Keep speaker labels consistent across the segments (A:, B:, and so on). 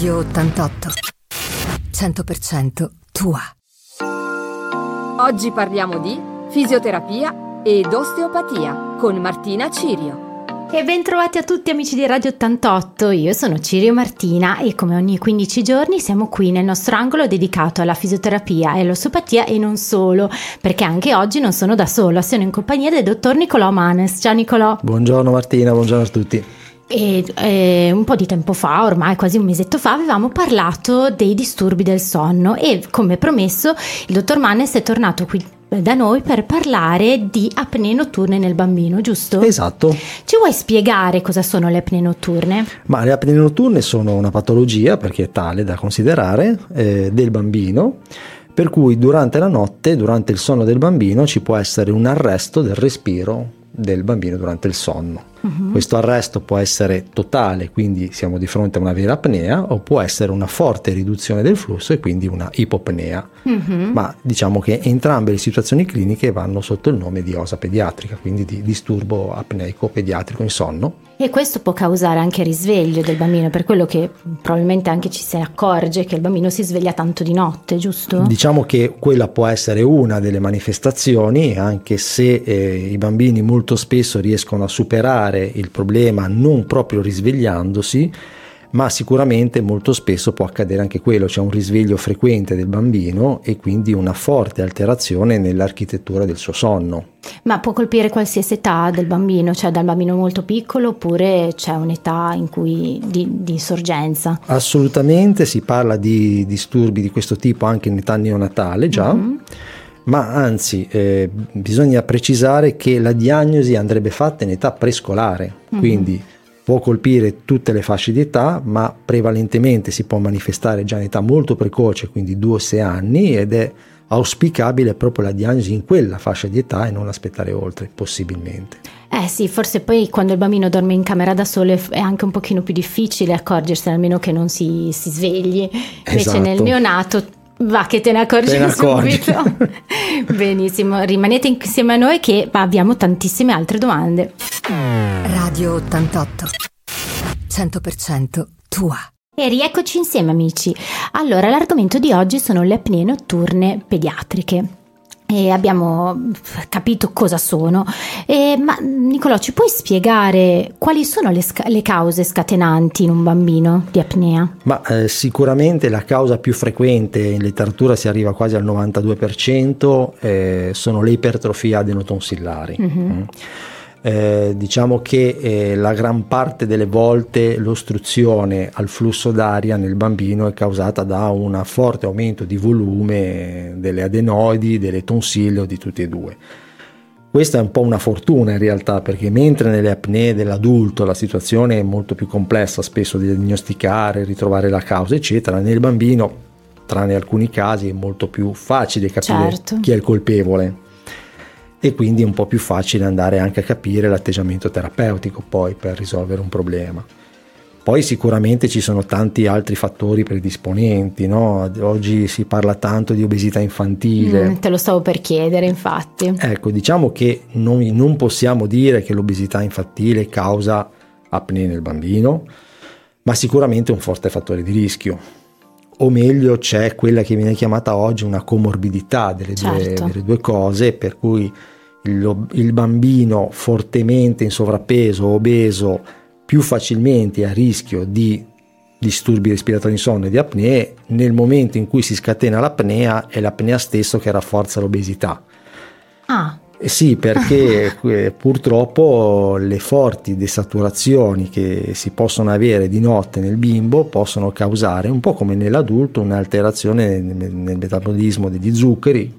A: Radio 88. 100% tua.
B: Oggi parliamo di fisioterapia ed osteopatia con Martina Cirio.
C: E bentrovati a tutti amici di Radio 88, io sono Cirio Martina e come ogni 15 giorni siamo qui nel nostro angolo dedicato alla fisioterapia e all'osteopatia e non solo, perché anche oggi non sono da sola, sono in compagnia del dottor Nicolò Manes. Ciao Nicolò.
D: Buongiorno Martina, buongiorno a tutti.
C: E eh, un po' di tempo fa, ormai quasi un mesetto fa, avevamo parlato dei disturbi del sonno e come promesso il dottor Manes è tornato qui da noi per parlare di apnee notturne nel bambino, giusto?
D: Esatto.
C: Ci vuoi spiegare cosa sono le apnee notturne?
D: Ma le apnee notturne sono una patologia, perché è tale da considerare, eh, del bambino, per cui durante la notte, durante il sonno del bambino, ci può essere un arresto del respiro del bambino durante il sonno. Uh-huh. Questo arresto può essere totale, quindi siamo di fronte a una vera apnea, o può essere una forte riduzione del flusso e quindi una ipopnea. Uh-huh. Ma diciamo che entrambe le situazioni cliniche vanno sotto il nome di osa pediatrica, quindi di disturbo apneico pediatrico in sonno.
C: E questo può causare anche risveglio del bambino, per quello che probabilmente anche ci si accorge che il bambino si sveglia tanto di notte, giusto?
D: Diciamo che quella può essere una delle manifestazioni, anche se eh, i bambini molto spesso riescono a superare il problema non proprio risvegliandosi, ma sicuramente molto spesso può accadere anche quello, c'è un risveglio frequente del bambino e quindi una forte alterazione nell'architettura del suo sonno.
C: Ma può colpire qualsiasi età del bambino, cioè dal bambino molto piccolo oppure c'è un'età in cui di, di sorgenza?
D: Assolutamente, si parla di disturbi di questo tipo anche in età neonatale già. Mm-hmm ma anzi eh, bisogna precisare che la diagnosi andrebbe fatta in età prescolare, mm-hmm. quindi può colpire tutte le fasce di età, ma prevalentemente si può manifestare già in età molto precoce, quindi 2-6 anni, ed è auspicabile proprio la diagnosi in quella fascia di età e non aspettare oltre, possibilmente.
C: Eh sì, forse poi quando il bambino dorme in camera da solo è anche un pochino più difficile accorgersene, almeno che non si, si svegli. Invece esatto. nel neonato va che te ne accorgi, te ne accorgi. subito. Benissimo, rimanete insieme a noi che abbiamo tantissime altre domande.
A: Radio 88 100% tua.
C: E rieccoci insieme amici. Allora, l'argomento di oggi sono le apnee notturne pediatriche e abbiamo capito cosa sono. E, ma Nicolò, ci puoi spiegare quali sono le, sca- le, cause scatenanti in un bambino di apnea?
D: Ma eh, sicuramente la causa più frequente in letteratura si arriva quasi al 92%, eh, sono le ipertrofie adenotonsillari. Mm-hmm. Mm. Eh, diciamo che eh, la gran parte delle volte l'ostruzione al flusso d'aria nel bambino è causata da un forte aumento di volume delle adenoidi, delle tonsille o di tutti e due. Questa è un po' una fortuna in realtà perché mentre nelle apnee dell'adulto la situazione è molto più complessa spesso di diagnosticare, ritrovare la causa eccetera, nel bambino tranne alcuni casi è molto più facile capire certo. chi è il colpevole e quindi è un po' più facile andare anche a capire l'atteggiamento terapeutico poi per risolvere un problema. Poi sicuramente ci sono tanti altri fattori predisponenti, no? oggi si parla tanto di obesità infantile.
C: Mm, te lo stavo per chiedere infatti.
D: Ecco, diciamo che noi non possiamo dire che l'obesità infantile causa apnea nel bambino, ma sicuramente è un forte fattore di rischio. O meglio c'è quella che viene chiamata oggi una comorbidità delle, certo. due, delle due cose, per cui il, il bambino fortemente in sovrappeso, obeso, più facilmente a rischio di disturbi respiratori sonno e di apnee, nel momento in cui si scatena l'apnea è l'apnea stesso che rafforza l'obesità.
C: Ah.
D: Eh sì, perché eh, purtroppo le forti desaturazioni che si possono avere di notte nel bimbo possono causare, un po' come nell'adulto, un'alterazione nel, nel metabolismo degli zuccheri,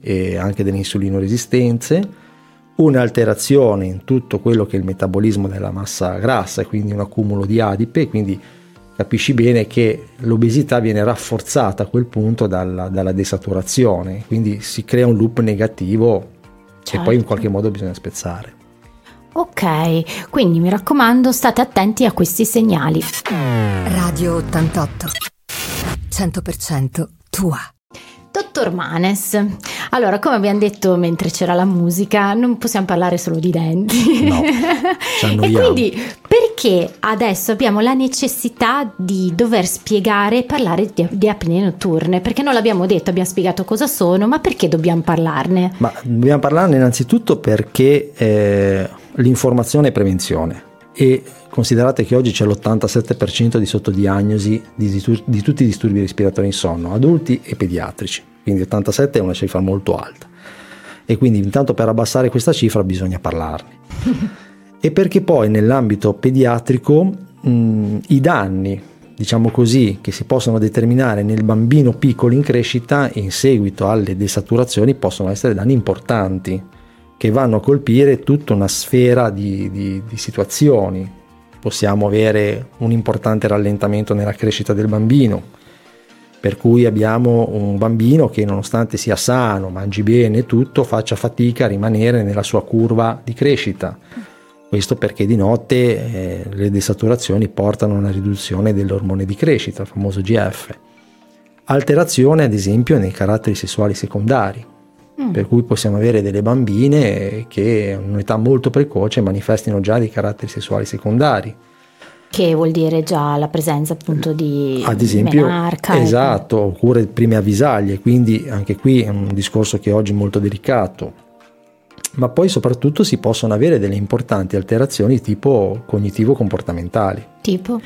D: e anche delle insulinoresistenze, un'alterazione in tutto quello che è il metabolismo della massa grassa e quindi un accumulo di adipe, quindi capisci bene che l'obesità viene rafforzata a quel punto dalla, dalla desaturazione, quindi si crea un loop negativo certo. che poi in qualche modo bisogna spezzare.
C: Ok, quindi mi raccomando state attenti a questi segnali.
A: Radio 88 100% tua.
C: Dottor Manes, Allora, come abbiamo detto mentre c'era la musica, non possiamo parlare solo di denti.
D: No, ci
C: e
D: annoiamo.
C: quindi perché adesso abbiamo la necessità di dover spiegare e parlare di, di apnee notturne? Perché non l'abbiamo detto, abbiamo spiegato cosa sono, ma perché dobbiamo parlarne?
D: Ma dobbiamo parlarne innanzitutto perché eh, l'informazione è prevenzione e considerate che oggi c'è l'87% di sottodiagnosi di, di, di tutti i disturbi respiratori in sonno, adulti e pediatrici, quindi 87 è una cifra molto alta e quindi intanto per abbassare questa cifra bisogna parlarne. e perché poi nell'ambito pediatrico mh, i danni diciamo così, che si possono determinare nel bambino piccolo in crescita in seguito alle desaturazioni possono essere danni importanti che vanno a colpire tutta una sfera di, di, di situazioni. Possiamo avere un importante rallentamento nella crescita del bambino, per cui abbiamo un bambino che nonostante sia sano, mangi bene e tutto, faccia fatica a rimanere nella sua curva di crescita. Questo perché di notte eh, le desaturazioni portano a una riduzione dell'ormone di crescita, il famoso GF. Alterazione ad esempio nei caratteri sessuali secondari, mm. per cui possiamo avere delle bambine che a un'età molto precoce manifestino già dei caratteri sessuali secondari.
C: Che vuol dire già la presenza appunto di
D: ad esempio,
C: menarca.
D: Esatto, oppure prime avvisaglie, quindi anche qui è un discorso che oggi è molto delicato ma poi soprattutto si possono avere delle importanti alterazioni tipo cognitivo-comportamentali.
C: Tipo?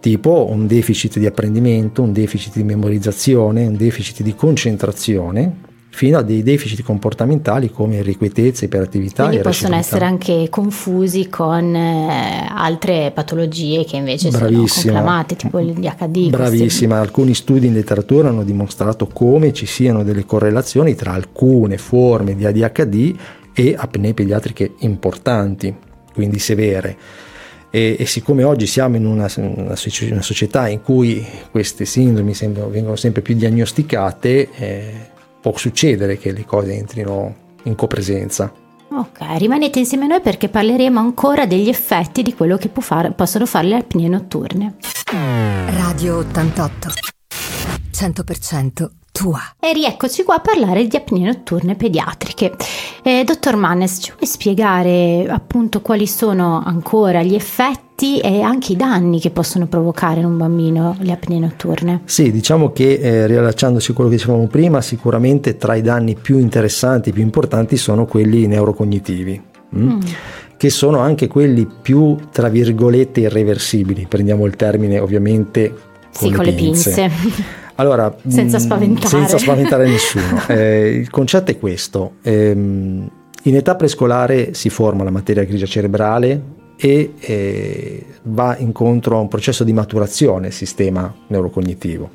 D: Tipo un deficit di apprendimento, un deficit di memorizzazione, un deficit di concentrazione, fino a dei deficit comportamentali come irrequietezza, iperattività
C: Quindi possono essere anche confusi con eh, altre patologie che invece Bravissima. sono conclamate, tipo il DHD.
D: Bravissima, questi... alcuni studi in letteratura hanno dimostrato come ci siano delle correlazioni tra alcune forme di ADHD e apnee pediatriche importanti, quindi severe. E, e siccome oggi siamo in una, una, una, società in cui queste sindromi sembra, vengono sempre più diagnosticate, eh, può succedere che le cose entrino in copresenza.
C: Ok, rimanete insieme a noi perché parleremo ancora degli effetti di quello che fare, possono fare le apnee notturne.
A: Radio 88 100% tua.
C: E rieccoci qua a parlare di apnee notturne pediatriche. Eh, dottor Mannes, ci vuoi spiegare appunto quali sono ancora gli effetti e anche i danni che possono provocare in un bambino le apnee notturne?
D: Sì, diciamo che eh, riallacciandoci a quello che dicevamo prima, sicuramente tra i danni più interessanti, più importanti sono quelli neurocognitivi. Mm? Mm. che sono anche quelli più, tra virgolette, irreversibili. Prendiamo il termine ovviamente con
C: sì,
D: le
C: con
D: pinze.
C: le pinze.
D: Allora,
C: senza mm, spaventare,
D: senza spaventare nessuno. Eh, il concetto è questo. Eh, in età prescolare si forma la materia grigia cerebrale e eh, va incontro a un processo di maturazione del sistema neurocognitivo.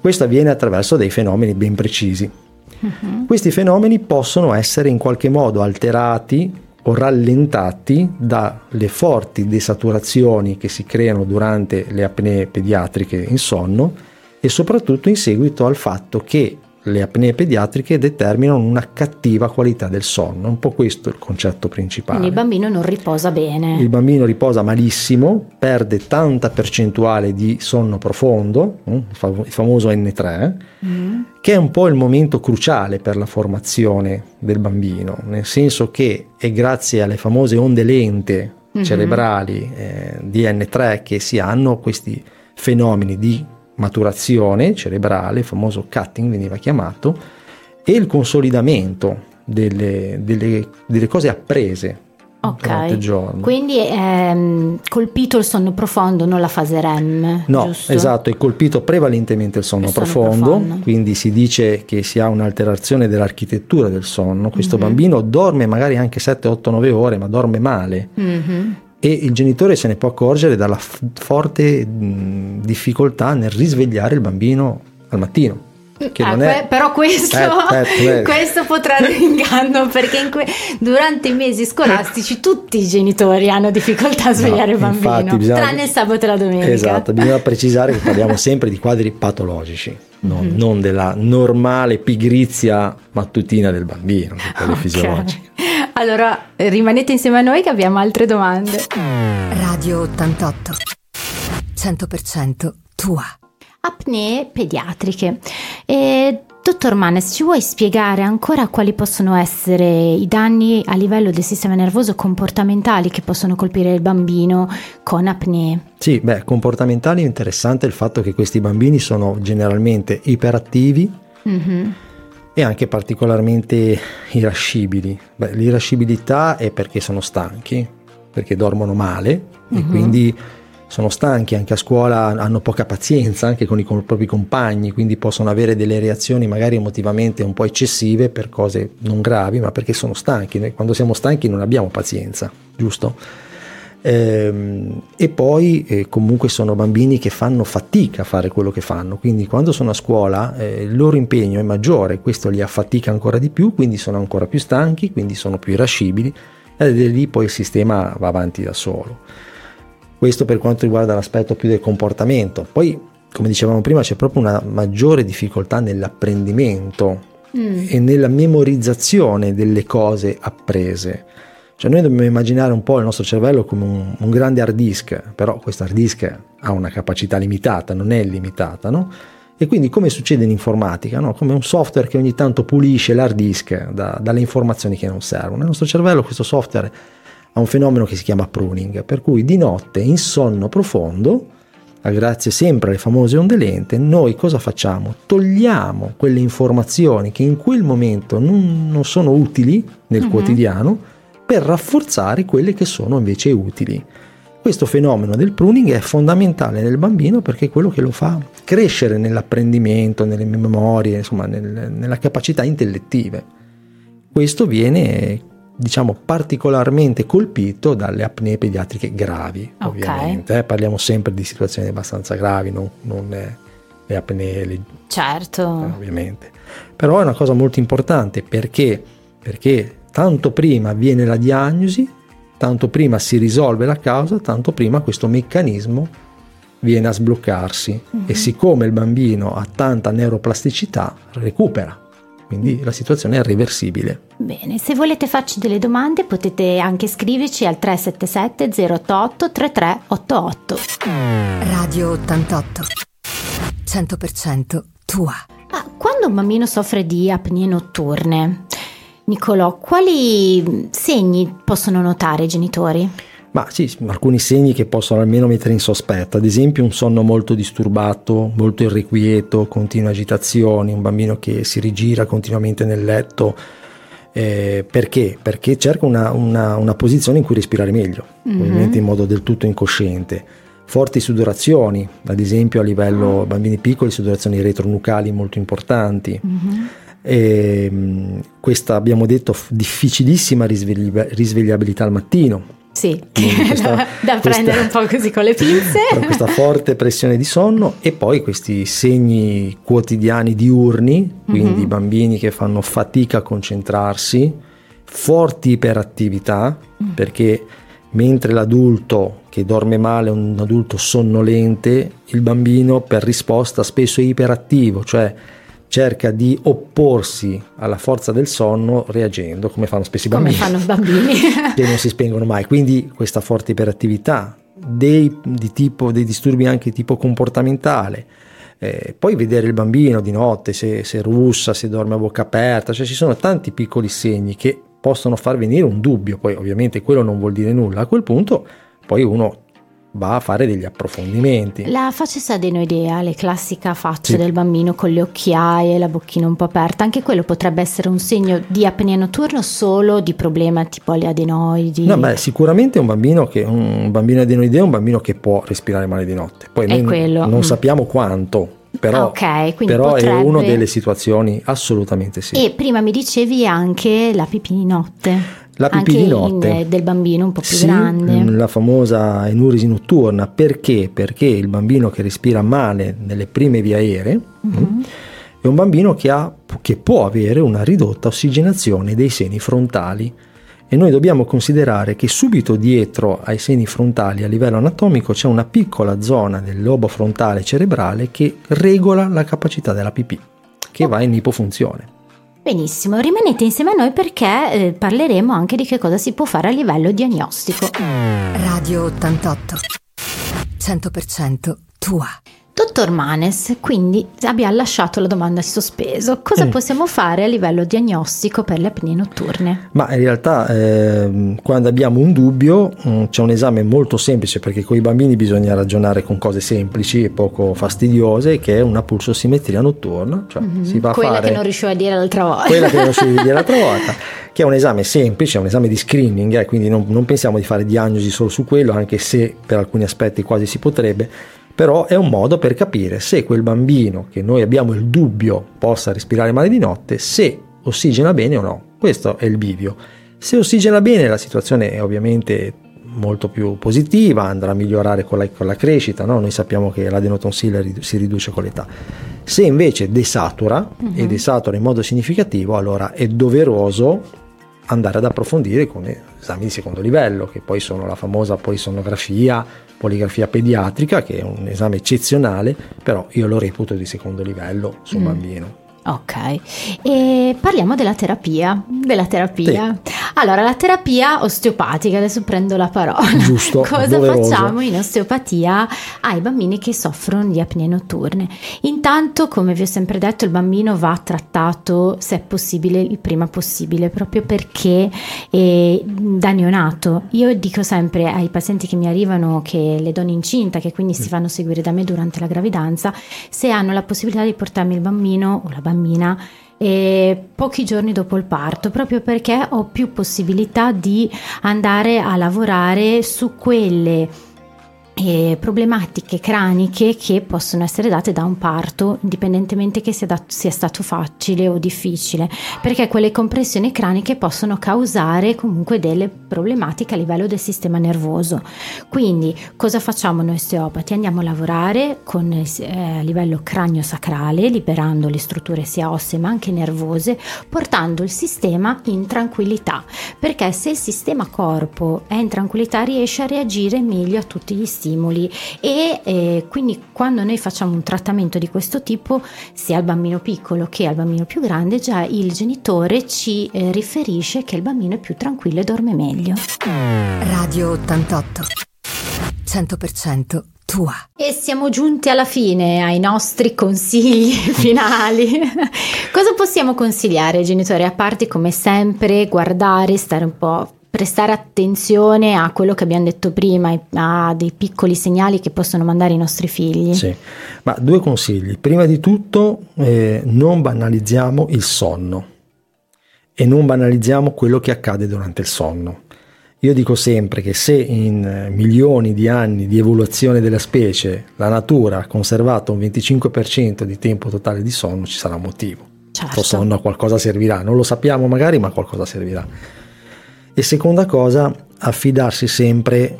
D: Questo avviene attraverso dei fenomeni ben precisi. Uh-huh. Questi fenomeni possono essere in qualche modo alterati o rallentati dalle forti desaturazioni che si creano durante le apnee pediatriche in sonno e soprattutto in seguito al fatto che le apnee pediatriche determinano una cattiva qualità del sonno, un po' questo è il concetto principale.
C: Quindi il bambino non riposa bene.
D: Il bambino riposa malissimo, perde tanta percentuale di sonno profondo, mm, il famoso N3, mm. che è un po' il momento cruciale per la formazione del bambino, nel senso che è grazie alle famose onde lente mm-hmm. cerebrali eh, di N3 che si hanno questi fenomeni di maturazione cerebrale, il famoso cutting veniva chiamato, e il consolidamento delle, delle, delle cose apprese
C: Ok, quindi è ehm, colpito il sonno profondo, non la fase REM.
D: No,
C: giusto?
D: esatto, è colpito prevalentemente il sonno, il sonno profondo, profondo, quindi si dice che si ha un'alterazione dell'architettura del sonno. Questo mm-hmm. bambino dorme magari anche 7, 8, 9 ore, ma dorme male. Mm-hmm e il genitore se ne può accorgere dalla f- forte mh, difficoltà nel risvegliare il bambino al mattino.
C: Che ah, è... Però questo, eh, eh, eh. questo può trarre inganno perché que... durante i mesi scolastici tutti i genitori hanno difficoltà a svegliare no, il bambino, infatti, bisogna... tranne il sabato e la domenica.
D: Esatto, bisogna precisare che parliamo sempre di quadri patologici, non, mm-hmm. non della normale pigrizia mattutina del bambino, okay. fisiologiche.
C: Allora rimanete insieme a noi che abbiamo altre domande.
A: Radio 88 100% tua.
C: Apnee pediatriche. E Dottor Manes, ci vuoi spiegare ancora quali possono essere i danni a livello del sistema nervoso comportamentali che possono colpire il bambino con apnee?
D: Sì, beh, comportamentali è interessante il fatto che questi bambini sono generalmente iperattivi mm-hmm. E anche particolarmente irascibili. Beh, l'irascibilità è perché sono stanchi, perché dormono male mm-hmm. e quindi sono stanchi, anche a scuola hanno poca pazienza anche con i, con i, propri compagni, quindi possono avere delle reazioni magari emotivamente un po' eccessive per cose non gravi, ma perché sono stanchi. Noi quando siamo stanchi non abbiamo pazienza, giusto? Ehm, e poi eh, comunque sono bambini che fanno fatica a fare quello che fanno, quindi quando sono a scuola eh, il loro impegno è maggiore, questo li affatica ancora di più, quindi sono ancora più stanchi, quindi sono più irascibili e da lì poi il sistema va avanti da solo. Questo per quanto riguarda l'aspetto più del comportamento. Poi, come dicevamo prima, c'è proprio una maggiore difficoltà nell'apprendimento mm. e nella memorizzazione delle cose apprese. Cioè noi dobbiamo immaginare un po' il nostro cervello come un, un grande hard disk, però questo hard disk ha una capacità limitata, non è illimitata, no? E quindi come succede in informatica, no? come un software che ogni tanto pulisce l'hard disk da, dalle informazioni che non servono. Nel nostro cervello questo software a un fenomeno che si chiama pruning, per cui di notte in sonno profondo, grazie sempre alle famose onde lente, noi cosa facciamo? Togliamo quelle informazioni che in quel momento non, non sono utili nel uh-huh. quotidiano per rafforzare quelle che sono invece utili. Questo fenomeno del pruning è fondamentale nel bambino perché è quello che lo fa crescere nell'apprendimento, nelle memorie, insomma nel, nella capacità intellettive. Questo viene diciamo particolarmente colpito dalle apnee pediatriche gravi, okay. ovviamente. Eh, parliamo sempre di situazioni abbastanza gravi, non, non eh, le apnee le...
C: certo.
D: Eh, ovviamente. Però è una cosa molto importante perché, perché tanto prima avviene la diagnosi, tanto prima si risolve la causa, tanto prima questo meccanismo viene a sbloccarsi mm-hmm. e siccome il bambino ha tanta neuroplasticità recupera quindi la situazione è reversibile.
C: Bene, se volete farci delle domande potete anche scriverci al 377 08 3388.
A: Radio 88 100% tua.
C: Ma quando un bambino soffre di apnee notturne, Nicolò, quali segni possono notare i genitori?
D: Ma sì, alcuni segni che possono almeno mettere in sospetto, ad esempio un sonno molto disturbato, molto irrequieto, continue agitazioni, un bambino che si rigira continuamente nel letto. Eh, perché? Perché cerca una, una, una, posizione in cui respirare meglio, mm-hmm. ovviamente in modo del tutto incosciente. Forti sudorazioni, ad esempio a livello bambini piccoli, sudorazioni retronucali molto importanti. Mm-hmm. E, ehm, questa abbiamo detto difficilissima risvegliabilità al mattino,
C: sì, questa, da questa, prendere un po' così con le pinze.
D: questa forte pressione di sonno e poi questi segni quotidiani diurni, quindi mm-hmm. bambini che fanno fatica a concentrarsi, forti iperattività, mm. perché mentre l'adulto che dorme male è un adulto sonnolente, il bambino per risposta spesso è iperattivo, cioè cerca di opporsi alla forza del sonno reagendo come fanno spesso i bambini.
C: Come fanno i bambini.
D: che non si spengono mai. Quindi questa forte iperattività, dei, di tipo, dei disturbi anche tipo comportamentale. Eh, poi vedere il bambino di notte se, se russa, se dorme a bocca aperta, cioè ci sono tanti piccoli segni che possono far venire un dubbio, poi ovviamente quello non vuol dire nulla, a quel punto poi uno va a fare degli approfondimenti.
C: La faccia sadenoidea, le classica faccia sì. del bambino con le occhiaie, la bocchina un po' aperta, anche quello potrebbe essere un segno di apnea notturna o solo di problema tipo le adenoidi?
D: No, beh, sicuramente un bambino, che, un bambino adenoideo è un bambino che può respirare male di notte. Poi noi quello. non mm. sappiamo quanto, però, okay, però potrebbe... è una delle situazioni assolutamente sì.
C: E prima mi dicevi anche la pipì di notte.
D: La pipì di notte.
C: In, del bambino un po' più
D: sì,
C: grande.
D: La famosa enurisi notturna. Perché? Perché il bambino che respira male nelle prime vie aeree uh-huh. è un bambino che, ha, che può avere una ridotta ossigenazione dei seni frontali. E noi dobbiamo considerare che subito dietro ai seni frontali a livello anatomico c'è una piccola zona del lobo frontale cerebrale che regola la capacità della pipì, che va in ipofunzione.
C: Benissimo, rimanete insieme a noi perché eh, parleremo anche di che cosa si può fare a livello diagnostico.
A: Radio 88 100% tua.
C: Dottor Manes, quindi abbiamo lasciato la domanda in sospeso. Cosa mm. possiamo fare a livello diagnostico per le apnee notturne?
D: Ma in realtà eh, quando abbiamo un dubbio mh, mm, c'è un esame molto semplice perché con i bambini bisogna ragionare con cose semplici e poco fastidiose che è una pulsosimmetria notturna. Cioè mm-hmm. si va
C: quella
D: a fare,
C: che non riuscivo a dire l'altra volta.
D: Quella che non riuscivo a dire l'altra volta, che è un esame semplice, è un esame di screening, eh, quindi non, non pensiamo di fare diagnosi solo su quello, anche se per alcuni aspetti quasi si potrebbe però è un modo per capire se quel bambino che noi abbiamo il dubbio possa respirare male di notte, se ossigena bene o no. Questo è il bivio. Se ossigena bene la situazione è ovviamente molto più positiva, andrà a migliorare con la, con la crescita, no? noi sappiamo che l'adenotonsilla si riduce con l'età. Se invece desatura uh-huh. e desatura in modo significativo, allora è doveroso andare ad approfondire con esami di secondo livello, che poi sono la famosa polisonografia, poligrafia pediatrica, che è un esame eccezionale, però io lo reputo di secondo livello su un mm. bambino.
C: Ok, e parliamo della terapia. Della terapia. Sì. Allora, la terapia osteopatica, adesso prendo la parola.
D: Giusto.
C: Cosa doveroso. facciamo in osteopatia ai bambini che soffrono di apnee notturne? Intanto, come vi ho sempre detto, il bambino va trattato, se è possibile, il prima possibile, proprio perché è da neonato. Io dico sempre ai pazienti che mi arrivano, che le donne incinta, che quindi si fanno seguire da me durante la gravidanza, se hanno la possibilità di portarmi il bambino o la bambina eh, pochi giorni dopo il parto, proprio perché ho più possibilità di andare a lavorare su quelle eh, problematiche craniche che possono essere date da un parto, indipendentemente che sia, da, sia, stato facile o difficile, perché quelle compressioni craniche possono causare comunque delle problematiche a livello del sistema nervoso. Quindi cosa facciamo noi osteopati? Andiamo a lavorare con, eh, a livello cranio-sacrale, liberando le strutture sia ossee ma anche nervose, portando il sistema in tranquillità, perché se il sistema corpo è in tranquillità riesce a reagire meglio a tutti gli stimoli stimoli e eh, quindi quando noi facciamo un trattamento di questo tipo sia al bambino piccolo che al bambino più grande già il genitore ci eh, riferisce che il bambino è più tranquillo e dorme meglio.
A: Radio 88 100% tua.
C: E siamo giunti alla fine ai nostri consigli finali. Cosa possiamo consigliare ai genitori a parte come sempre guardare, stare un po' prestare attenzione a quello che abbiamo detto prima, a dei piccoli segnali che possono mandare i nostri figli.
D: Sì, ma due consigli. Prima di tutto eh, non banalizziamo il sonno e non banalizziamo quello che accade durante il sonno. Io dico sempre che se in milioni di anni di evoluzione della specie la natura ha conservato un 25% di tempo totale di sonno, ci sarà un motivo. Certo. Questo sonno a qualcosa servirà, non lo sappiamo magari, ma a qualcosa servirà. E seconda cosa, affidarsi sempre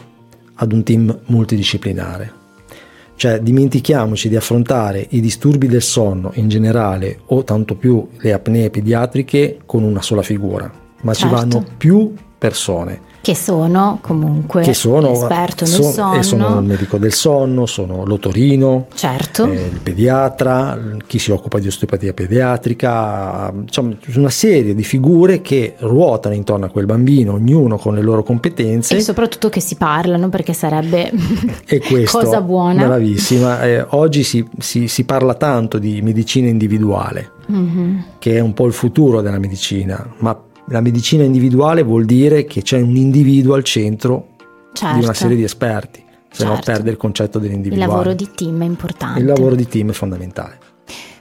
D: ad un team multidisciplinare. Cioè dimentichiamoci di affrontare i disturbi del sonno in generale o tanto più le apnee pediatriche con una sola figura, ma certo. ci vanno più persone
C: che sono comunque
D: che sono,
C: esperto nel so, sonno.
D: sono il medico del sonno, sono l'otorino,
C: certo.
D: eh, il pediatra, chi si occupa di osteopatia pediatrica, insomma una serie di figure che ruotano intorno a quel bambino, ognuno con le loro competenze.
C: E soprattutto che si parlano perché sarebbe questo, cosa buona.
D: Bravissima. Eh, oggi si, si, si, parla tanto di medicina individuale, mm-hmm. che è un po' il futuro della medicina, ma la medicina individuale vuol dire che c'è un individuo al centro certo. di una serie di esperti, se certo. no perde il concetto dell'individuale.
C: Il lavoro di team è importante.
D: Il lavoro di team è fondamentale.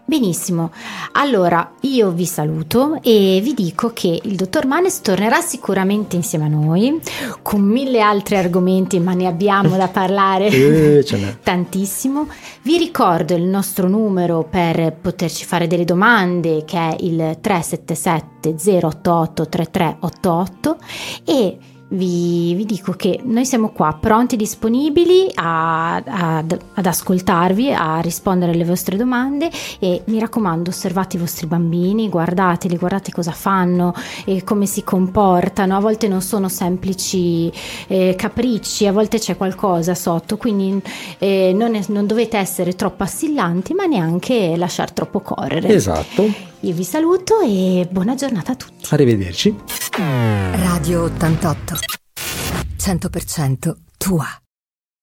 C: Benissimo, allora io vi saluto e vi dico che il dottor Manes tornerà sicuramente insieme a noi con mille altri argomenti, ma ne abbiamo da parlare
D: eh,
C: tantissimo. Vi ricordo il nostro numero per poterci fare delle domande che è il 377 088 3388 e vi, vi, dico che noi siamo qua pronti e disponibili a, a, ad ascoltarvi, a rispondere alle vostre domande e mi raccomando osservate i vostri bambini, guardateli, guardate cosa fanno e come si comportano, a volte non sono semplici eh, capricci, a volte c'è qualcosa sotto, quindi eh, non, è, non dovete essere troppo assillanti ma neanche lasciare troppo correre.
D: Esatto.
C: Io vi saluto e buona giornata a tutti.
D: Arrivederci.
A: Radio 88. 100% tua.